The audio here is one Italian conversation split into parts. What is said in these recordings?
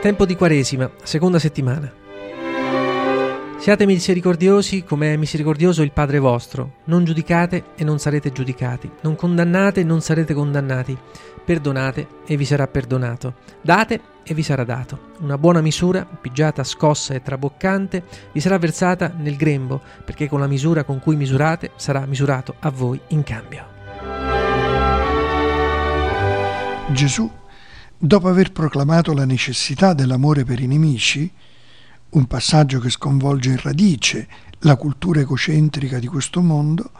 Tempo di Quaresima, seconda settimana. Siate misericordiosi come è misericordioso il Padre vostro. Non giudicate e non sarete giudicati. Non condannate e non sarete condannati. Perdonate e vi sarà perdonato. Date e vi sarà dato. Una buona misura, pigiata, scossa e traboccante, vi sarà versata nel grembo, perché con la misura con cui misurate sarà misurato a voi in cambio. Gesù Dopo aver proclamato la necessità dell'amore per i nemici, un passaggio che sconvolge in radice la cultura egocentrica di questo mondo,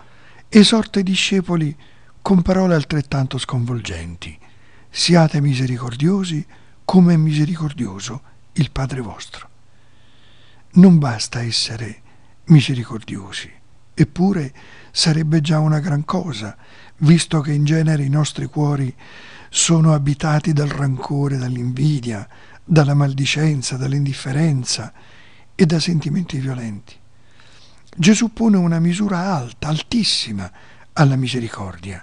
esorta i discepoli con parole altrettanto sconvolgenti. Siate misericordiosi come è misericordioso il Padre vostro. Non basta essere misericordiosi, eppure sarebbe già una gran cosa, visto che in genere i nostri cuori sono abitati dal rancore, dall'invidia, dalla maldicenza, dall'indifferenza e da sentimenti violenti. Gesù pone una misura alta, altissima alla misericordia,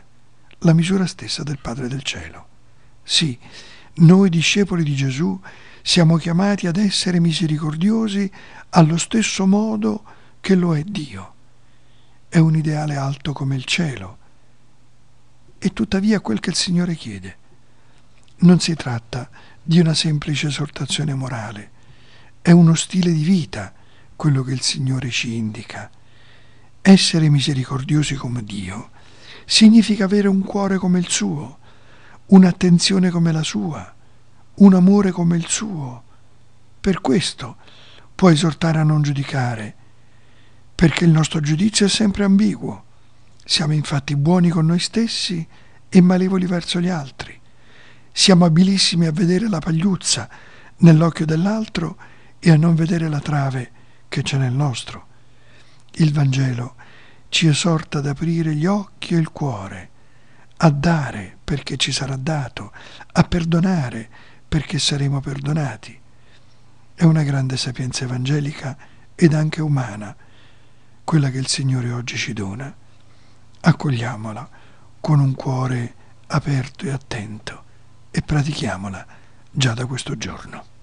la misura stessa del Padre del Cielo. Sì, noi discepoli di Gesù siamo chiamati ad essere misericordiosi allo stesso modo che lo è Dio. È un ideale alto come il cielo, è tuttavia quel che il Signore chiede. Non si tratta di una semplice esortazione morale, è uno stile di vita quello che il Signore ci indica. Essere misericordiosi come Dio significa avere un cuore come il suo, un'attenzione come la sua, un amore come il suo. Per questo può esortare a non giudicare, perché il nostro giudizio è sempre ambiguo. Siamo infatti buoni con noi stessi e malevoli verso gli altri. Siamo abilissimi a vedere la pagliuzza nell'occhio dell'altro e a non vedere la trave che c'è nel nostro. Il Vangelo ci esorta ad aprire gli occhi e il cuore, a dare perché ci sarà dato, a perdonare perché saremo perdonati. È una grande sapienza evangelica ed anche umana, quella che il Signore oggi ci dona accogliamola con un cuore aperto e attento e pratichiamola già da questo giorno.